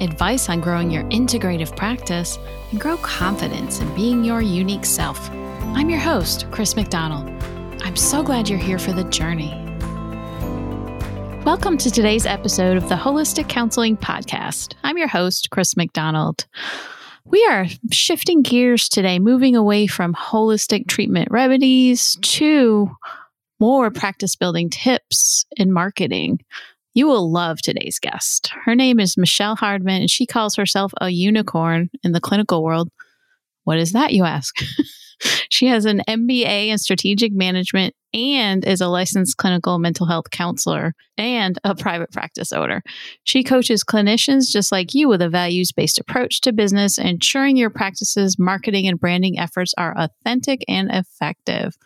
advice on growing your integrative practice, and grow confidence in being your unique self. I'm your host, Chris McDonald. I'm so glad you're here for the journey. Welcome to today's episode of the Holistic Counseling Podcast. I'm your host, Chris McDonald. We are shifting gears today, moving away from holistic treatment remedies to more practice building tips in marketing. You will love today's guest. Her name is Michelle Hardman, and she calls herself a unicorn in the clinical world. What is that, you ask? she has an MBA in strategic management and is a licensed clinical mental health counselor and a private practice owner. She coaches clinicians just like you with a values based approach to business, ensuring your practices, marketing, and branding efforts are authentic and effective.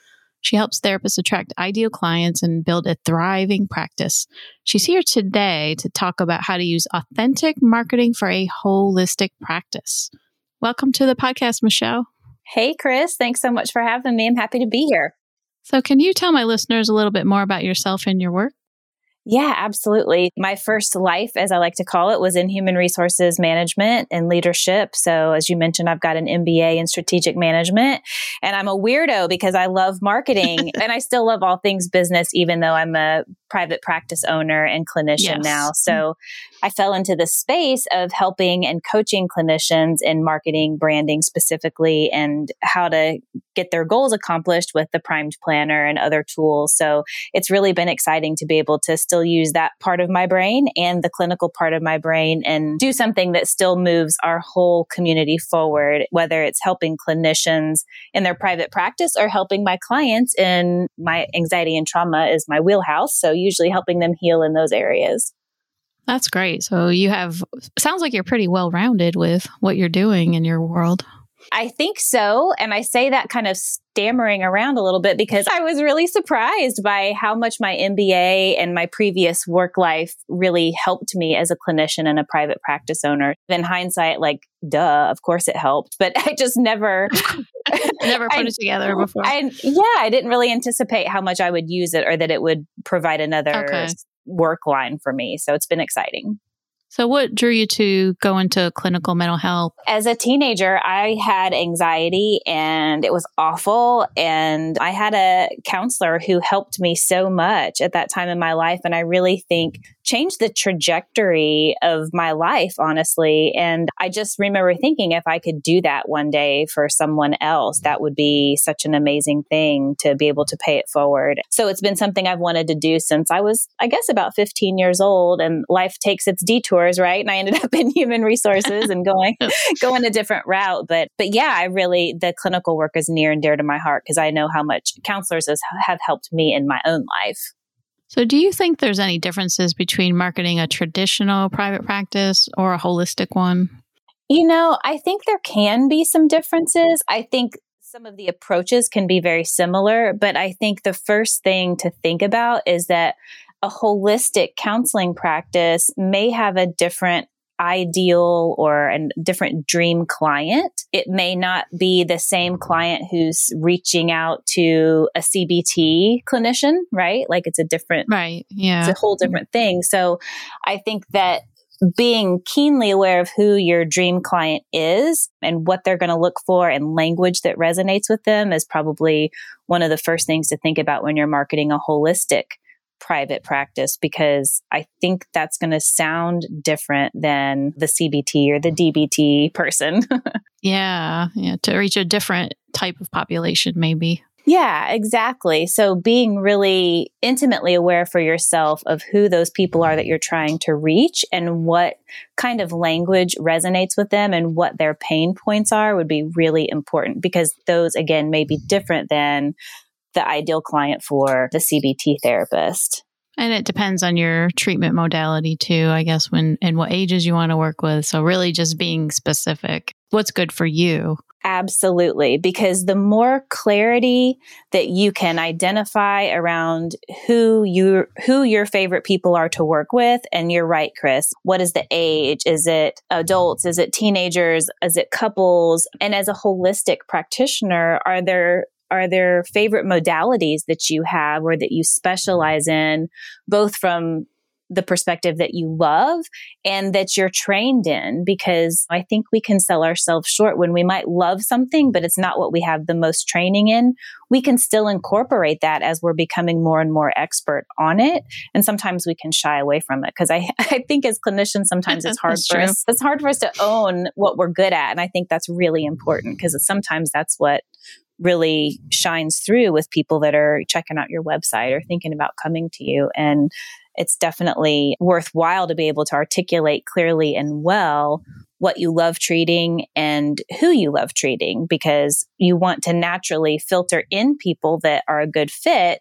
She helps therapists attract ideal clients and build a thriving practice. She's here today to talk about how to use authentic marketing for a holistic practice. Welcome to the podcast, Michelle. Hey, Chris. Thanks so much for having me. I'm happy to be here. So, can you tell my listeners a little bit more about yourself and your work? Yeah, absolutely. My first life, as I like to call it, was in human resources management and leadership. So, as you mentioned, I've got an MBA in strategic management, and I'm a weirdo because I love marketing and I still love all things business, even though I'm a private practice owner and clinician yes. now. So, I fell into the space of helping and coaching clinicians in marketing, branding specifically, and how to get their goals accomplished with the primed planner and other tools. So it's really been exciting to be able to still use that part of my brain and the clinical part of my brain and do something that still moves our whole community forward, whether it's helping clinicians in their private practice or helping my clients in my anxiety and trauma is my wheelhouse. So usually helping them heal in those areas. That's great. So you have sounds like you're pretty well rounded with what you're doing in your world. I think so. And I say that kind of stammering around a little bit because I was really surprised by how much my MBA and my previous work life really helped me as a clinician and a private practice owner. In hindsight, like, duh, of course it helped, but I just never. never put I, it together before. I, yeah, I didn't really anticipate how much I would use it or that it would provide another okay work line for me. So it's been exciting. So, what drew you to go into clinical mental health? As a teenager, I had anxiety and it was awful. And I had a counselor who helped me so much at that time in my life. And I really think changed the trajectory of my life, honestly. And I just remember thinking if I could do that one day for someone else, that would be such an amazing thing to be able to pay it forward. So it's been something I've wanted to do since I was, I guess, about 15 years old. And life takes its detours, right? And I ended up in human resources and going, going a different route. But, but yeah, I really, the clinical work is near and dear to my heart because I know how much counselors has, have helped me in my own life. So, do you think there's any differences between marketing a traditional private practice or a holistic one? You know, I think there can be some differences. I think some of the approaches can be very similar, but I think the first thing to think about is that a holistic counseling practice may have a different ideal or a different dream client. It may not be the same client who's reaching out to a CBT clinician, right? Like it's a different, right? Yeah. It's a whole different thing. So I think that being keenly aware of who your dream client is and what they're going to look for and language that resonates with them is probably one of the first things to think about when you're marketing a holistic private practice because I think that's going to sound different than the CBT or the DBT person. yeah, yeah, to reach a different type of population maybe. Yeah, exactly. So being really intimately aware for yourself of who those people are that you're trying to reach and what kind of language resonates with them and what their pain points are would be really important because those again may be different than the ideal client for the CBT therapist. And it depends on your treatment modality too, I guess, when and what ages you want to work with. So really just being specific. what's good for you. Absolutely. Because the more clarity that you can identify around who you, who your favorite people are to work with. And you're right, Chris. What is the age? Is it adults? Is it teenagers? Is it couples? And as a holistic practitioner, are there are there favorite modalities that you have or that you specialize in, both from the perspective that you love and that you're trained in because I think we can sell ourselves short when we might love something, but it's not what we have the most training in. We can still incorporate that as we're becoming more and more expert on it. And sometimes we can shy away from it because I, I think as clinicians, sometimes it's hard for true. us. It's hard for us to own what we're good at. And I think that's really important because sometimes that's what really shines through with people that are checking out your website or thinking about coming to you. And it's definitely worthwhile to be able to articulate clearly and well what you love treating and who you love treating because you want to naturally filter in people that are a good fit.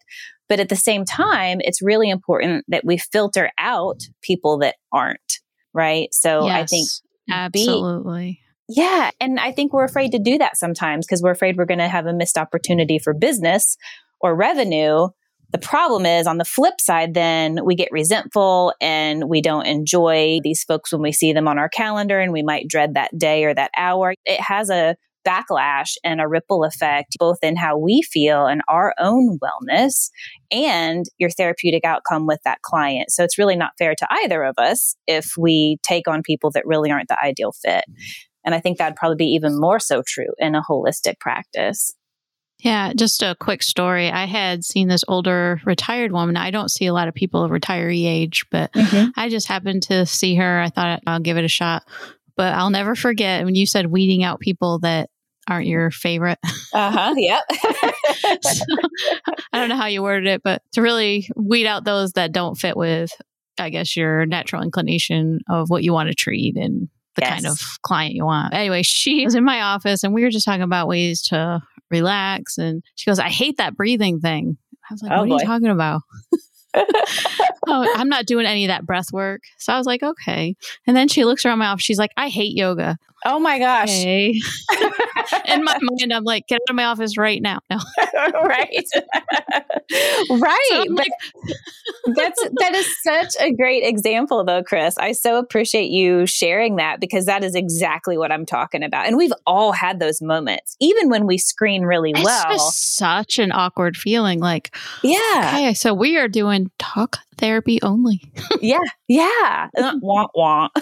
But at the same time, it's really important that we filter out people that aren't, right? So yes, I think absolutely. Be, yeah. And I think we're afraid to do that sometimes because we're afraid we're going to have a missed opportunity for business or revenue the problem is on the flip side, then we get resentful and we don't enjoy these folks when we see them on our calendar and we might dread that day or that hour. It has a backlash and a ripple effect, both in how we feel and our own wellness and your therapeutic outcome with that client. So it's really not fair to either of us if we take on people that really aren't the ideal fit. And I think that'd probably be even more so true in a holistic practice. Yeah, just a quick story. I had seen this older retired woman. I don't see a lot of people of retiree age, but mm-hmm. I just happened to see her. I thought I'll give it a shot. But I'll never forget when you said weeding out people that aren't your favorite. Uh huh. Yep. so, I don't know how you worded it, but to really weed out those that don't fit with, I guess, your natural inclination of what you want to treat and the yes. kind of client you want. Anyway, she was in my office and we were just talking about ways to relax. And she goes, I hate that breathing thing. I was like, oh, what boy. are you talking about? oh, I'm not doing any of that breath work. So I was like, okay. And then she looks around my office. She's like, I hate yoga. Oh my gosh. Okay. In my mind, I'm like, get out of my office right now. No. right. right. So like, that's that is such a great example though, Chris. I so appreciate you sharing that because that is exactly what I'm talking about. And we've all had those moments, even when we screen really it's well. such an awkward feeling. Like, yeah. Okay, so we are doing talk therapy only. yeah. Yeah. Uh, wah, wah.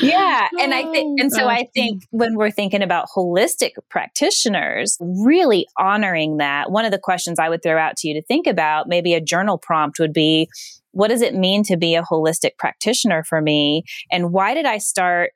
Yeah. And I think, and so oh, I think when we're thinking about holistic practitioners, really honoring that, one of the questions I would throw out to you to think about, maybe a journal prompt would be, what does it mean to be a holistic practitioner for me? And why did I start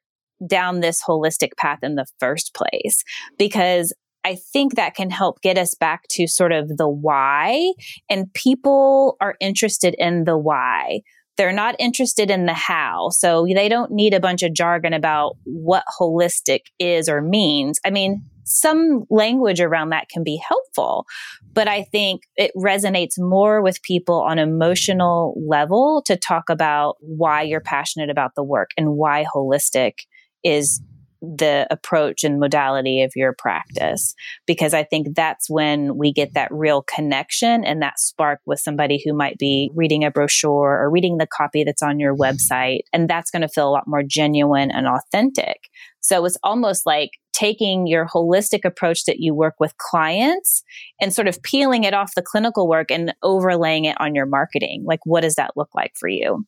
down this holistic path in the first place? Because I think that can help get us back to sort of the why. And people are interested in the why. They're not interested in the how. So they don't need a bunch of jargon about what holistic is or means. I mean, some language around that can be helpful, but I think it resonates more with people on emotional level to talk about why you're passionate about the work and why holistic is the approach and modality of your practice because I think that's when we get that real connection and that spark with somebody who might be reading a brochure or reading the copy that's on your website. And that's going to feel a lot more genuine and authentic. So it's almost like taking your holistic approach that you work with clients and sort of peeling it off the clinical work and overlaying it on your marketing. Like, what does that look like for you?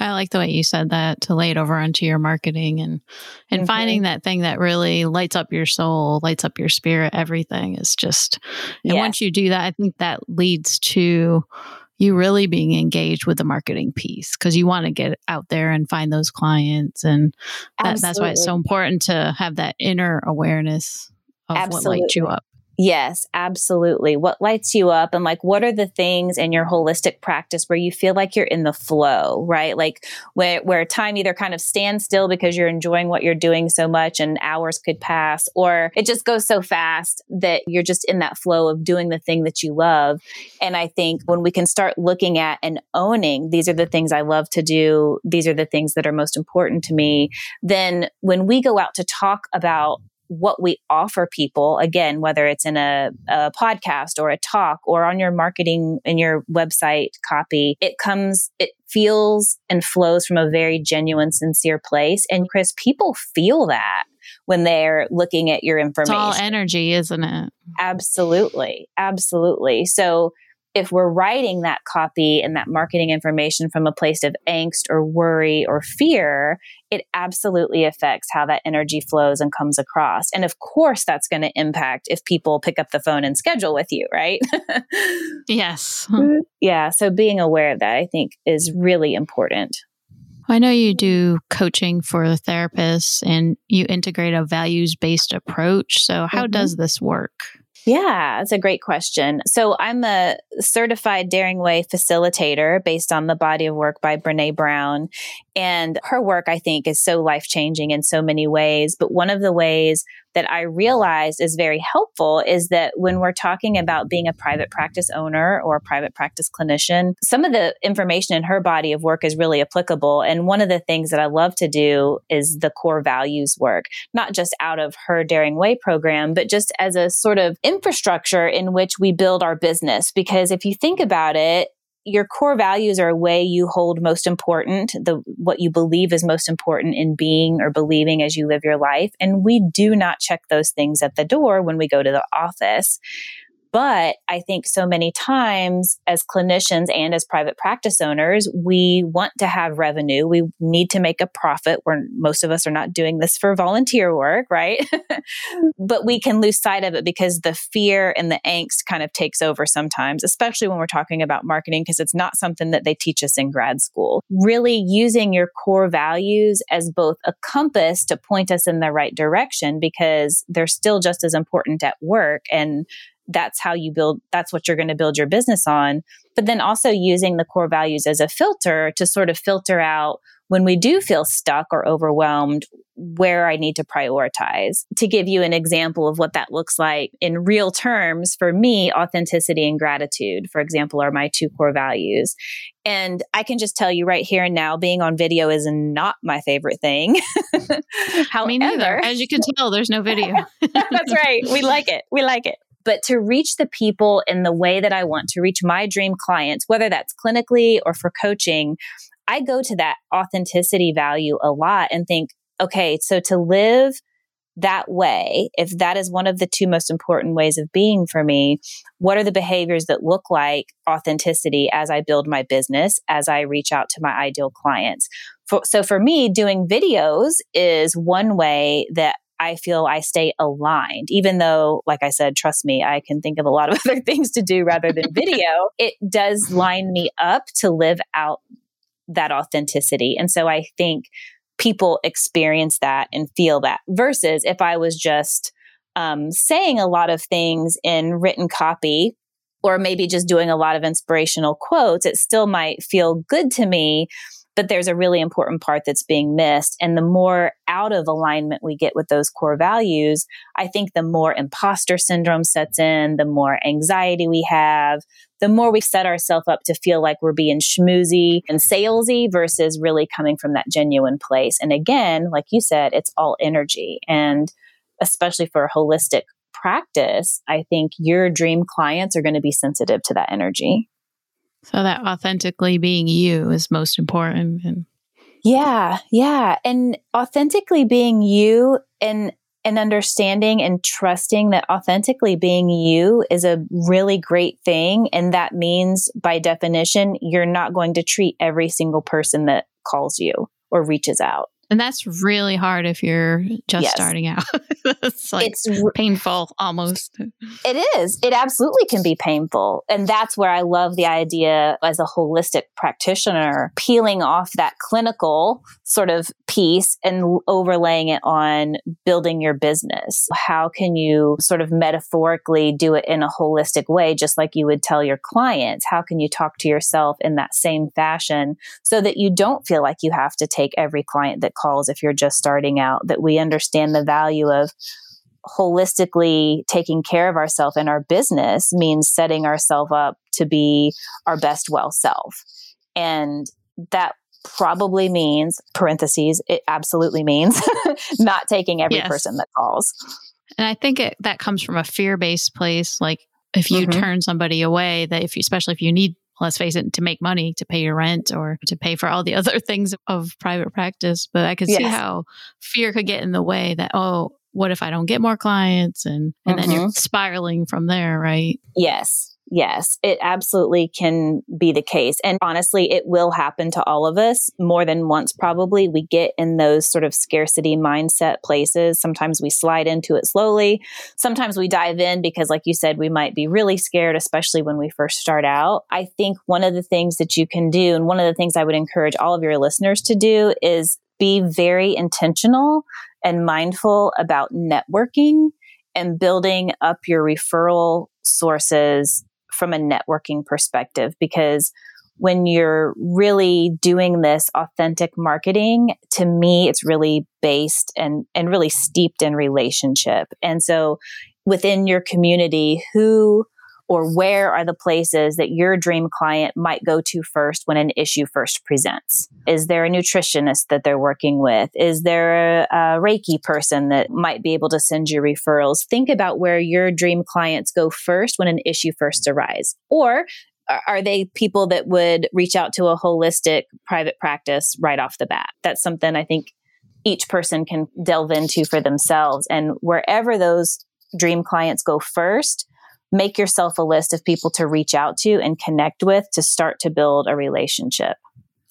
I like the way you said that to lay it over onto your marketing and and mm-hmm. finding that thing that really lights up your soul, lights up your spirit, everything is just and yes. once you do that, I think that leads to you really being engaged with the marketing piece because you want to get out there and find those clients and that, that's why it's so important to have that inner awareness of Absolutely. what lights you up. Yes, absolutely. What lights you up and like what are the things in your holistic practice where you feel like you're in the flow, right? Like where where time either kind of stands still because you're enjoying what you're doing so much and hours could pass or it just goes so fast that you're just in that flow of doing the thing that you love. And I think when we can start looking at and owning these are the things I love to do, these are the things that are most important to me, then when we go out to talk about what we offer people again whether it's in a, a, podcast or a talk or on your marketing in your website copy it comes it feels and flows from a very genuine sincere place. And chris people feel that when they're looking at your information it's all energy isn't it? Absolutely. Absolutely. So if we're writing that copy and that marketing information from a place of angst or worry or fear, it absolutely affects how that energy flows and comes across. And of course, that's going to impact if people pick up the phone and schedule with you, right? yes. Yeah. So being aware of that, I think, is really important. I know you do coaching for therapists and you integrate a values based approach. So, how mm-hmm. does this work? Yeah, that's a great question. So I'm a certified Daring Way facilitator based on the body of work by Brene Brown. And her work, I think, is so life changing in so many ways. But one of the ways that I realized is very helpful is that when we're talking about being a private practice owner or a private practice clinician, some of the information in her body of work is really applicable. And one of the things that I love to do is the core values work, not just out of her Daring Way program, but just as a sort of infrastructure in which we build our business. Because if you think about it, your core values are a way you hold most important, the what you believe is most important in being or believing as you live your life. And we do not check those things at the door when we go to the office. But I think so many times as clinicians and as private practice owners, we want to have revenue. We need to make a profit where most of us are not doing this for volunteer work, right? but we can lose sight of it because the fear and the angst kind of takes over sometimes, especially when we're talking about marketing, because it's not something that they teach us in grad school. Really using your core values as both a compass to point us in the right direction because they're still just as important at work and that's how you build, that's what you're going to build your business on. But then also using the core values as a filter to sort of filter out when we do feel stuck or overwhelmed, where I need to prioritize. To give you an example of what that looks like in real terms, for me, authenticity and gratitude, for example, are my two core values. And I can just tell you right here and now, being on video is not my favorite thing. However, me neither. As you can tell, there's no video. that's right. We like it. We like it but to reach the people in the way that I want to reach my dream clients, whether that's clinically or for coaching, I go to that authenticity value a lot and think, okay, so to live that way, if that is one of the two most important ways of being for me, what are the behaviors that look like authenticity as I build my business, as I reach out to my ideal clients? For, so for me, doing videos is one way that I feel I stay aligned, even though, like I said, trust me, I can think of a lot of other things to do rather than video. it does line me up to live out that authenticity. And so I think people experience that and feel that versus if I was just um, saying a lot of things in written copy or maybe just doing a lot of inspirational quotes, it still might feel good to me but there's a really important part that's being missed. And the more out of alignment we get with those core values, I think the more imposter syndrome sets in, the more anxiety we have, the more we set ourselves up to feel like we're being schmoozy and salesy versus really coming from that genuine place. And again, like you said, it's all energy. And especially for a holistic practice, I think your dream clients are going to be sensitive to that energy. So that authentically being you is most important. And yeah, yeah. And authentically being you and and understanding and trusting that authentically being you is a really great thing. And that means by definition, you're not going to treat every single person that calls you or reaches out. And that's really hard if you're just yes. starting out. it's like it's painful almost. It is. It absolutely can be painful. And that's where I love the idea as a holistic practitioner, peeling off that clinical sort of piece and overlaying it on building your business. How can you sort of metaphorically do it in a holistic way, just like you would tell your clients? How can you talk to yourself in that same fashion so that you don't feel like you have to take every client that calls if you're just starting out, that we understand the value of holistically taking care of ourselves and our business means setting ourselves up to be our best well self. And that probably means parentheses it absolutely means not taking every yes. person that calls and i think it, that comes from a fear-based place like if you mm-hmm. turn somebody away that if you especially if you need let's face it to make money to pay your rent or to pay for all the other things of private practice but i could yes. see how fear could get in the way that oh what if i don't get more clients and and mm-hmm. then you're mm-hmm. spiraling from there right yes Yes, it absolutely can be the case. And honestly, it will happen to all of us more than once, probably. We get in those sort of scarcity mindset places. Sometimes we slide into it slowly. Sometimes we dive in because, like you said, we might be really scared, especially when we first start out. I think one of the things that you can do, and one of the things I would encourage all of your listeners to do, is be very intentional and mindful about networking and building up your referral sources from a networking perspective because when you're really doing this authentic marketing, to me, it's really based and, and really steeped in relationship. And so within your community, who or where are the places that your dream client might go to first when an issue first presents? Is there a nutritionist that they're working with? Is there a, a, Reiki person that might be able to send you referrals? Think about where your dream clients go first when an issue first arises. Or are they people that would reach out to a holistic private practice right off the bat? That's something I think each person can delve into for themselves. And wherever those dream clients go first, make yourself a list of people to reach out to and connect with to start to build a relationship.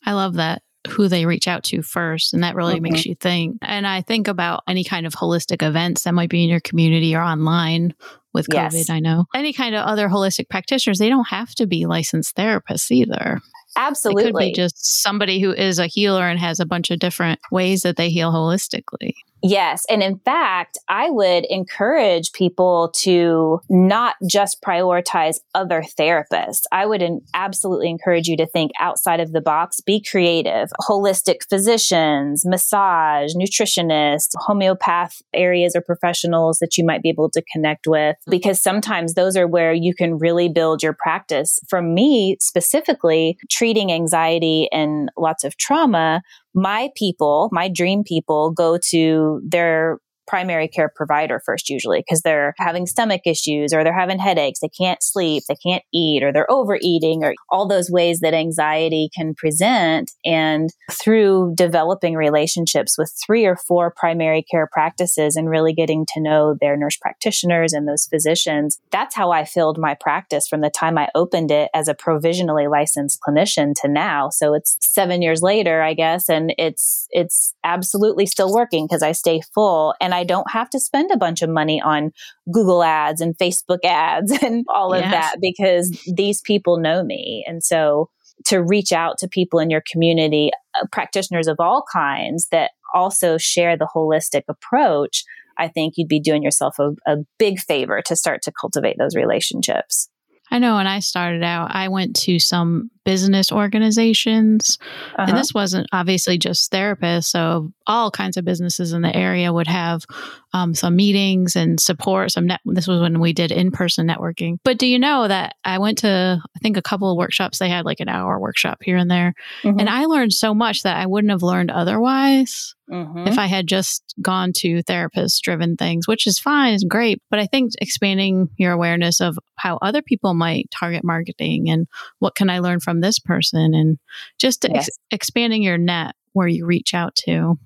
I love that who they reach out to first. And that really mm-hmm. makes you think. And I think about any kind of holistic events that might be in your community or online with COVID. Yes. I know any kind of other holistic practitioners, they don't have to be licensed therapists either. Absolutely. It could be just somebody who is a healer and has a bunch of different ways that they heal holistically. Yes. And in fact, I would encourage people to not just prioritize other therapists. I would absolutely encourage you to think outside of the box, be creative. Holistic physicians, massage, nutritionists, homeopath areas or professionals that you might be able to connect with, because sometimes those are where you can really build your practice. For me specifically, treating anxiety and lots of trauma, my people, my dream people go to their primary care provider first usually because they're having stomach issues or they're having headaches they can't sleep they can't eat or they're overeating or all those ways that anxiety can present. And through developing relationships with three or four primary care practices and really getting to know their nurse practitioners and those physicians that's how i filled my practice from the time i opened it as a provisionally licensed clinician to now. So it's 7 years later i guess and it's it's absolutely still working because i stay full. And I don't have to spend a bunch of money on Google ads and Facebook ads and all of yes. that because these people know me. And so to reach out to people in your community, uh, practitioners of all kinds that also share the holistic approach, I think you'd be doing yourself a, a big favor to start to cultivate those relationships. I know when I started out, I went to some business organizations. Uh-huh. And this wasn't obviously just therapists. So all kinds of businesses in the area would have um, some meetings and support. Some net- this was when we did in person networking. But do you know that I went to I think a couple of workshops. They had like an hour workshop here and there, mm-hmm. and I learned so much that I wouldn't have learned otherwise. Mm-hmm. If I had just gone to therapist driven things, which is fine, is great. But I think expanding your awareness of how other people might target marketing and what can I learn from from this person and just yes. ex- expanding your net where you reach out to.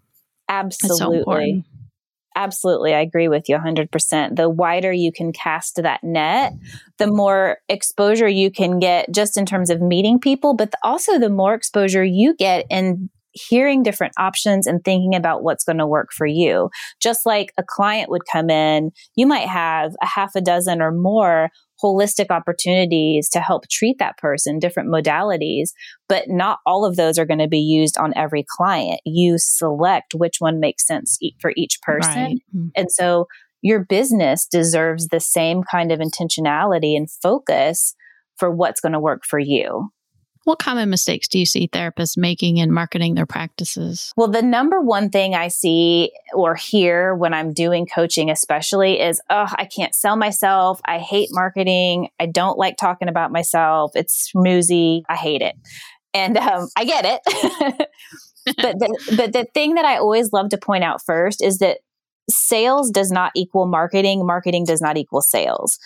Absolutely. So Absolutely. I agree with you 100%. The wider you can cast that net, the more exposure you can get just in terms of meeting people, but also the more exposure you get in hearing different options and thinking about what's going to work for you. Just like a client would come in, you might have a half a dozen or more holistic opportunities to help treat that person, different modalities, but not all of those are going to be used on every client. You select which one makes sense for each person. Right. Mm-hmm. And so your business deserves the same kind of intentionality and focus for what's going to work for you. What common mistakes do you see therapists making in marketing their practices? Well, the number one thing I see or hear when I'm doing coaching, especially, is, oh, I can't sell myself. I hate marketing. I don't like talking about myself. It's smoozy. I hate it. And um, I get it. but, the, but the thing that I always love to point out first is that sales does not equal marketing, marketing does not equal sales.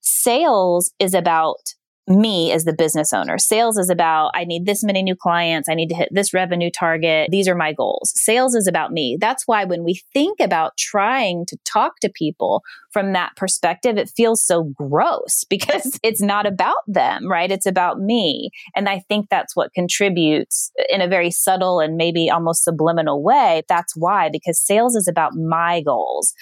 Sales is about me as the business owner. Sales is about, I need this many new clients. I need to hit this revenue target. These are my goals. Sales is about me. That's why when we think about trying to talk to people from that perspective, it feels so gross because it's not about them, right? It's about me. And I think that's what contributes in a very subtle and maybe almost subliminal way. That's why, because sales is about my goals.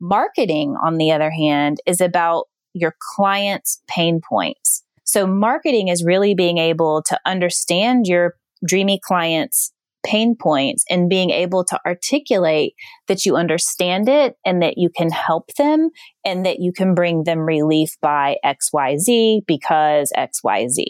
Marketing, on the other hand, is about your client's pain points. So marketing is really being able to understand your dreamy clients pain points and being able to articulate that you understand it and that you can help them and that you can bring them relief by XYZ because XYZ,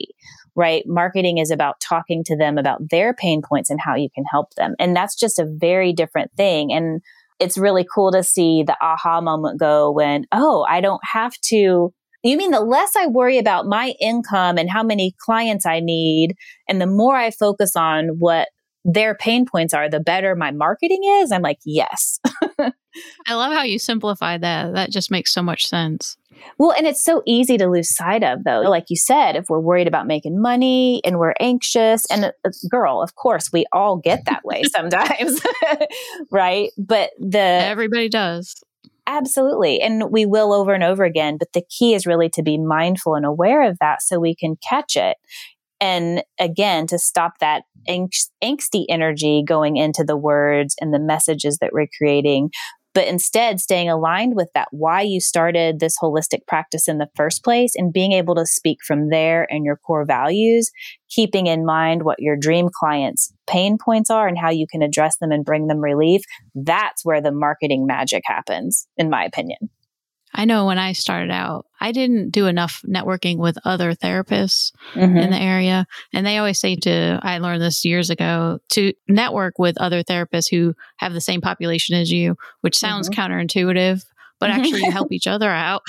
right? Marketing is about talking to them about their pain points and how you can help them. And that's just a very different thing. And it's really cool to see the aha moment go when, oh, I don't have to you mean the less I worry about my income and how many clients I need, and the more I focus on what their pain points are, the better my marketing is? I'm like, yes. I love how you simplify that. That just makes so much sense. Well, and it's so easy to lose sight of, though. Like you said, if we're worried about making money and we're anxious, and uh, girl, of course, we all get that way sometimes, right? But the everybody does. Absolutely. And we will over and over again. But the key is really to be mindful and aware of that so we can catch it. And again, to stop that angsty energy going into the words and the messages that we're creating, but instead staying aligned with that why you started this holistic practice in the first place and being able to speak from there and your core values, keeping in mind what your dream clients' pain points are and how you can address them and bring them relief. That's where the marketing magic happens, in my opinion. I know when I started out, I didn't do enough networking with other therapists mm-hmm. in the area. And they always say to, I learned this years ago, to network with other therapists who have the same population as you, which sounds mm-hmm. counterintuitive but actually help each other out.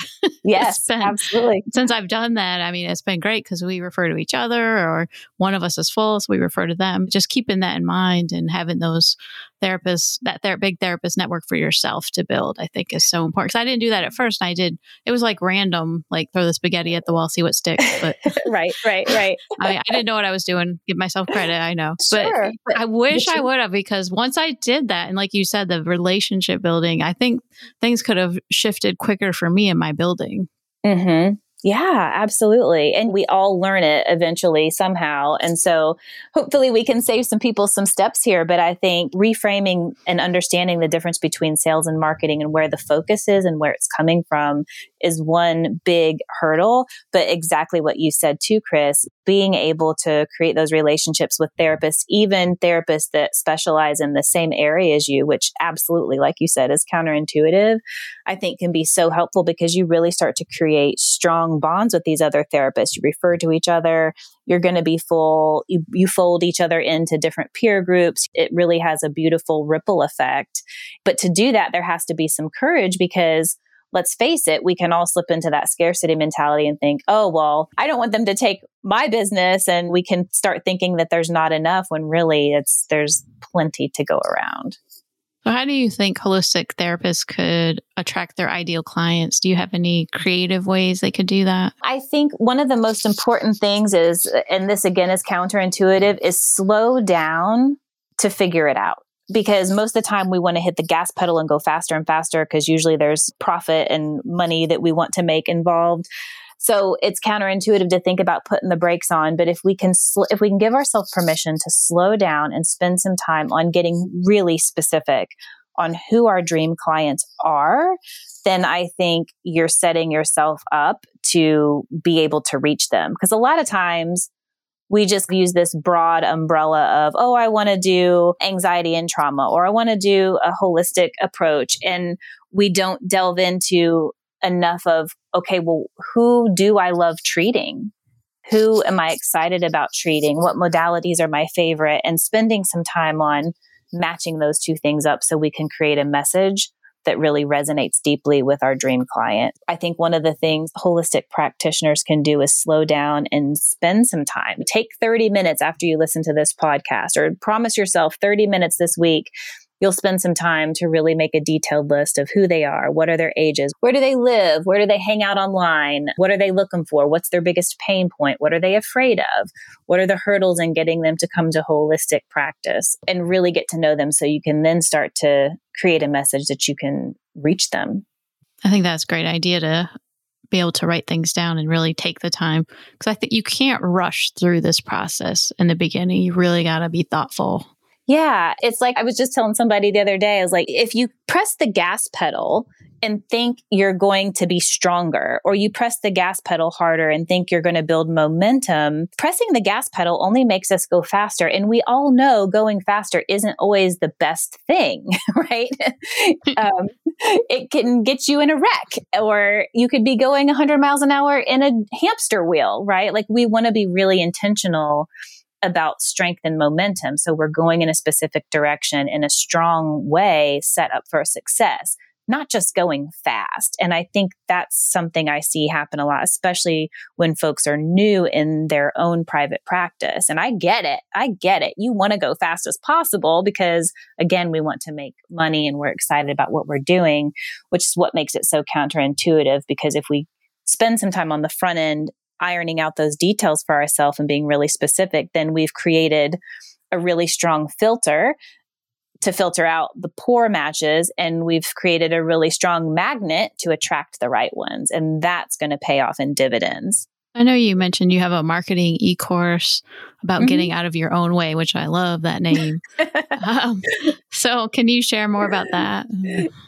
Yes, been, absolutely. Since I've done that, I mean, it's been great because we refer to each other, or one of us is full, so we refer to them. Just keeping that in mind and having those therapists, that ther- big therapist network for yourself to build, I think is so important. Because I didn't do that at first. I did, it was like random, like throw the spaghetti at the wall, see what sticks. But right, right, right. I, mean, I didn't know what I was doing. Give myself credit. I know. Sure, but, but I wish I would have because once I did that, and like you said, the relationship building, I think things could have shifted quicker for me in my building. Mm-hmm. Yeah, absolutely. And we all learn it eventually somehow. And so hopefully we can save some people some steps here. But I think reframing and understanding the difference between sales and marketing and where the focus is and where it's coming from is one big hurdle. But exactly what you said too, Chris, being able to create those relationships with therapists, even therapists that specialize in the same area as you, which absolutely, like you said, is counterintuitive, I think can be so helpful because you really start to create strong bonds with these other therapists. You refer to each other. You're going to be full. You, you fold each other into different peer groups. It really has a beautiful ripple effect. But to do that, there has to be some courage because let's face it, we can all slip into that scarcity mentality and think, oh, well, I don't want them to take my business. And we can start thinking that there's not enough when really it's, there's plenty to go around. So, how do you think holistic therapists could attract their ideal clients? Do you have any creative ways they could do that? I think one of the most important things is, and this again is counterintuitive, is slow down to figure it out because most of the time we want to hit the gas pedal and go faster and faster because usually there's profit and money that we want to make involved. So it's counterintuitive to think about putting the brakes on, but if we can sl- if we can give ourselves permission to slow down and spend some time on getting really specific on who our dream clients are, then I think you're setting yourself up to be able to reach them. Because a lot of times we just use this broad umbrella of, oh, I want to do anxiety and trauma, or I want to do a holistic approach. And we don't delve into enough of, okay, well, who do I love treating? Who am I excited about treating? What modalities are my favorite? And spending some time on matching those two things up so we can create a message that really resonates deeply with our dream client. I think one of the things holistic practitioners can do is slow down and spend some time. Take 30 minutes after you listen to this podcast or promise yourself 30 minutes this week you'll spend some time to really make a detailed list of who they are, what are their ages, where do they live, where do they hang out online, what are they looking for, what's their biggest pain point, what are they afraid of, what are the hurdles in getting them to come to holistic practice, and really get to know them so you can then start to create a message that you can reach them. I think that's a great idea to be able to write things down and really take the time because I think you can't rush through this process in the beginning. You really got to be thoughtful yeah. It's like I was just telling somebody the other day, I was like, if you press the gas pedal and think you're going to be stronger, or you press the gas pedal harder and think you're going to build momentum, pressing the gas pedal only makes us go faster. And we all know going faster isn't always the best thing, right? um, it can get you in a wreck, or you could be going 100 miles an hour in a hamster wheel, right? Like we want to be really intentional about strength and momentum. So we're going in a specific direction in a strong way set up for success, not just going fast. And I think that's something I see happen a lot, especially when folks are new in their own private practice. And I get it. I get it. You want to go fast as possible because again, we want to make money and we're excited about what we're doing, which is what makes it so counterintuitive because if we spend some time on the front end ironing out those details for ourselves and being really specific, then we've created a really strong filter to filter out the poor matches and we've created a really strong magnet to attract the right ones and that's going to pay off in dividends I know you mentioned you have a marketing e course about mm-hmm. getting out of your own way, which I love that name. um, so, can you share more about that?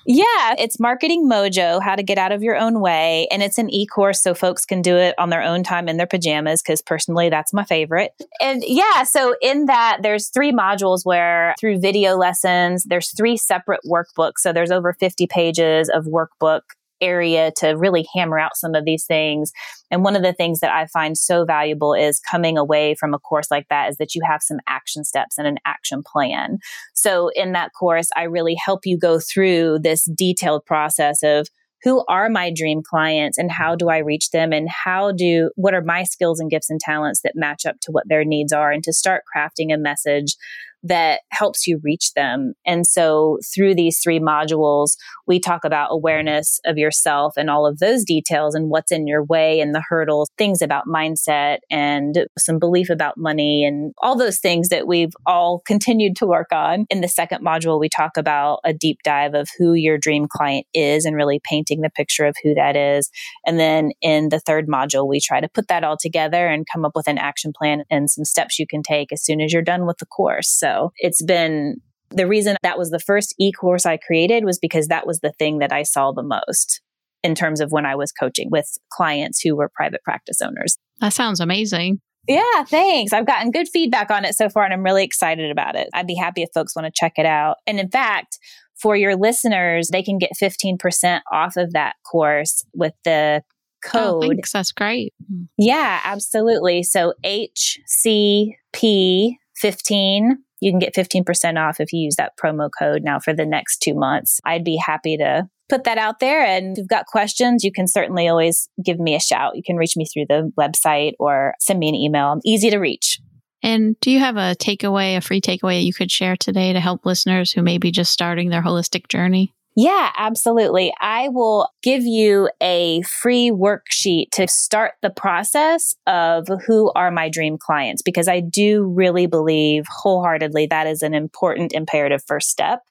Yeah, it's Marketing Mojo How to Get Out of Your Own Way. And it's an e course so folks can do it on their own time in their pajamas, because personally, that's my favorite. And yeah, so in that, there's three modules where through video lessons, there's three separate workbooks. So, there's over 50 pages of workbook area to really hammer out some of these things. And one of the things that I find so valuable is coming away from a course like that is that you have some action steps and an action plan. So in that course, I really help you go through this detailed process of who are my dream clients and how do I reach them and how do what are my skills and gifts and talents that match up to what their needs are and to start crafting a message that helps you reach them. And so through these three modules, we talk about awareness of yourself and all of those details and what's in your way and the hurdles, things about mindset and some belief about money and all those things that we've all continued to work on. In the second module, we talk about a deep dive of who your dream client is and really painting the picture of who that is. And then in the third module, we try to put that all together and come up with an action plan and some steps you can take as soon as you're done with the course. So so it's been the reason that was the first e course I created was because that was the thing that I saw the most in terms of when I was coaching with clients who were private practice owners. That sounds amazing. Yeah, thanks. I've gotten good feedback on it so far and I'm really excited about it. I'd be happy if folks want to check it out. And in fact, for your listeners, they can get 15% off of that course with the oh, code. Oh, thanks. That's great. Yeah, absolutely. So HCP15 you can get 15% off if you use that promo code now for the next two months. I'd be happy to put that out there. And if you've got questions, you can certainly always give me a shout. You can reach me through the website or send me an email. I'm easy to reach. And do you have a takeaway, a free takeaway you could share today to help listeners who may be just starting their holistic journey? Yeah, absolutely. I will give you a free worksheet to start the process of who are my dream clients because I do really believe wholeheartedly that is an important imperative first step.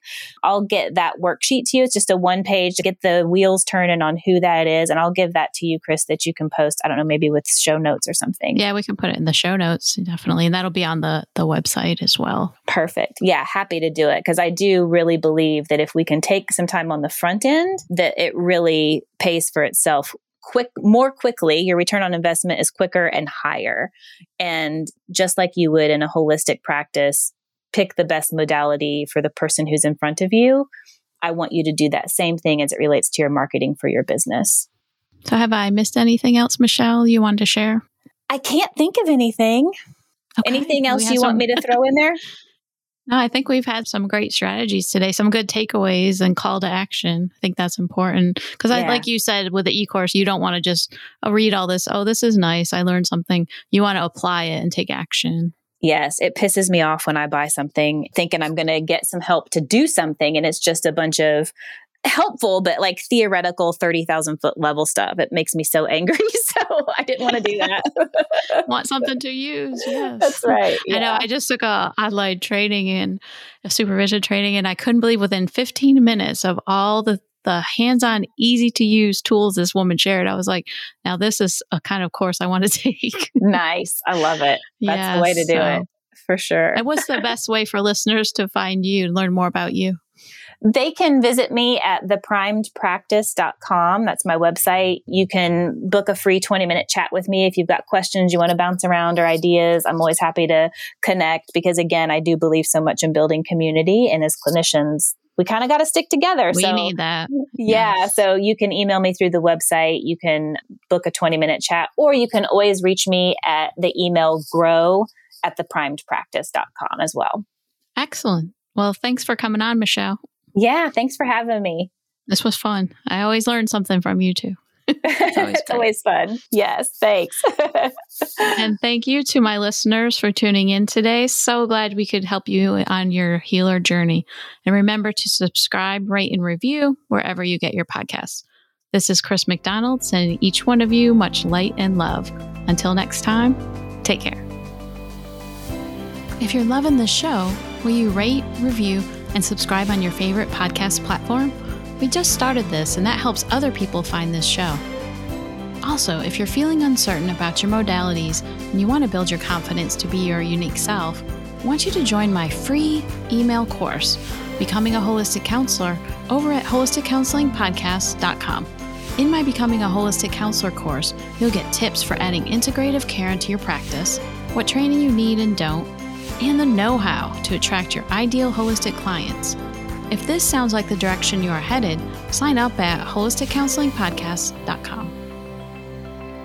I'll get that worksheet to you. It's just a one page to get the wheels turning on who that is. And I'll give that to you, Chris, that you can post, I don't know, maybe with show notes or something. Yeah, we can put it in the show notes, definitely. And that'll be on the, the website as well. Perfect. Yeah, happy to do it because I do really believe that if we can take some time on the front end, that it really pays for itself quick more quickly. Your return on investment is quicker and higher. And just like you would in a holistic practice pick the best modality for the person who's in front of you i want you to do that same thing as it relates to your marketing for your business. So have i missed anything else michelle you wanted to share? I can't think of anything. Okay. anything else you some- want me to throw in there No, I think we've had some great strategies today, some good takeaways and call to action. I think that's important because, yeah. like you said, with the e course, you don't want to just uh, read all this. Oh, this is nice. I learned something. You want to apply it and take action. Yes, it pisses me off when I buy something thinking I'm going to get some help to do something and it's just a bunch of helpful, but like theoretical 30,000 foot level stuff. It makes me so angry. So I didn't want to do that. want something to use. Yes. That's right. Yeah. I know. I just took a online training and a supervision training, and I couldn't believe within 15 minutes of all the the hands-on easy to use tools this woman shared i was like now this is a kind of course i want to take nice i love it that's yes, the way to do so. it for sure and what's the best way for listeners to find you and learn more about you they can visit me at theprimedpractice.com. That's my website. You can book a free 20 minute chat with me if you've got questions you want to bounce around or ideas. I'm always happy to connect because, again, I do believe so much in building community. And as clinicians, we kind of got to stick together. We so, need that. Yeah. Yes. So you can email me through the website. You can book a 20 minute chat, or you can always reach me at the email grow at theprimedpractice.com as well. Excellent. Well, thanks for coming on, Michelle. Yeah, thanks for having me. This was fun. I always learn something from you too. it's always, it's always fun. Yes, thanks. and thank you to my listeners for tuning in today. So glad we could help you on your healer journey. And remember to subscribe, rate, and review wherever you get your podcasts. This is Chris McDonald sending each one of you much light and love. Until next time, take care. If you're loving the show, will you rate, review, and subscribe on your favorite podcast platform? We just started this, and that helps other people find this show. Also, if you're feeling uncertain about your modalities and you want to build your confidence to be your unique self, I want you to join my free email course, Becoming a Holistic Counselor, over at holisticcounselingpodcast.com. In my Becoming a Holistic Counselor course, you'll get tips for adding integrative care into your practice, what training you need and don't, and the know how to attract your ideal holistic clients. If this sounds like the direction you are headed, sign up at holisticcounselingpodcast.com.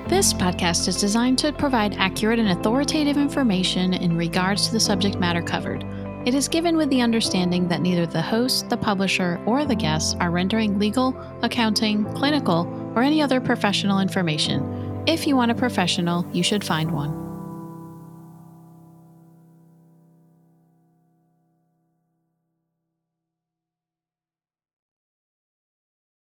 This podcast is designed to provide accurate and authoritative information in regards to the subject matter covered. It is given with the understanding that neither the host, the publisher, or the guests are rendering legal, accounting, clinical, or any other professional information. If you want a professional, you should find one.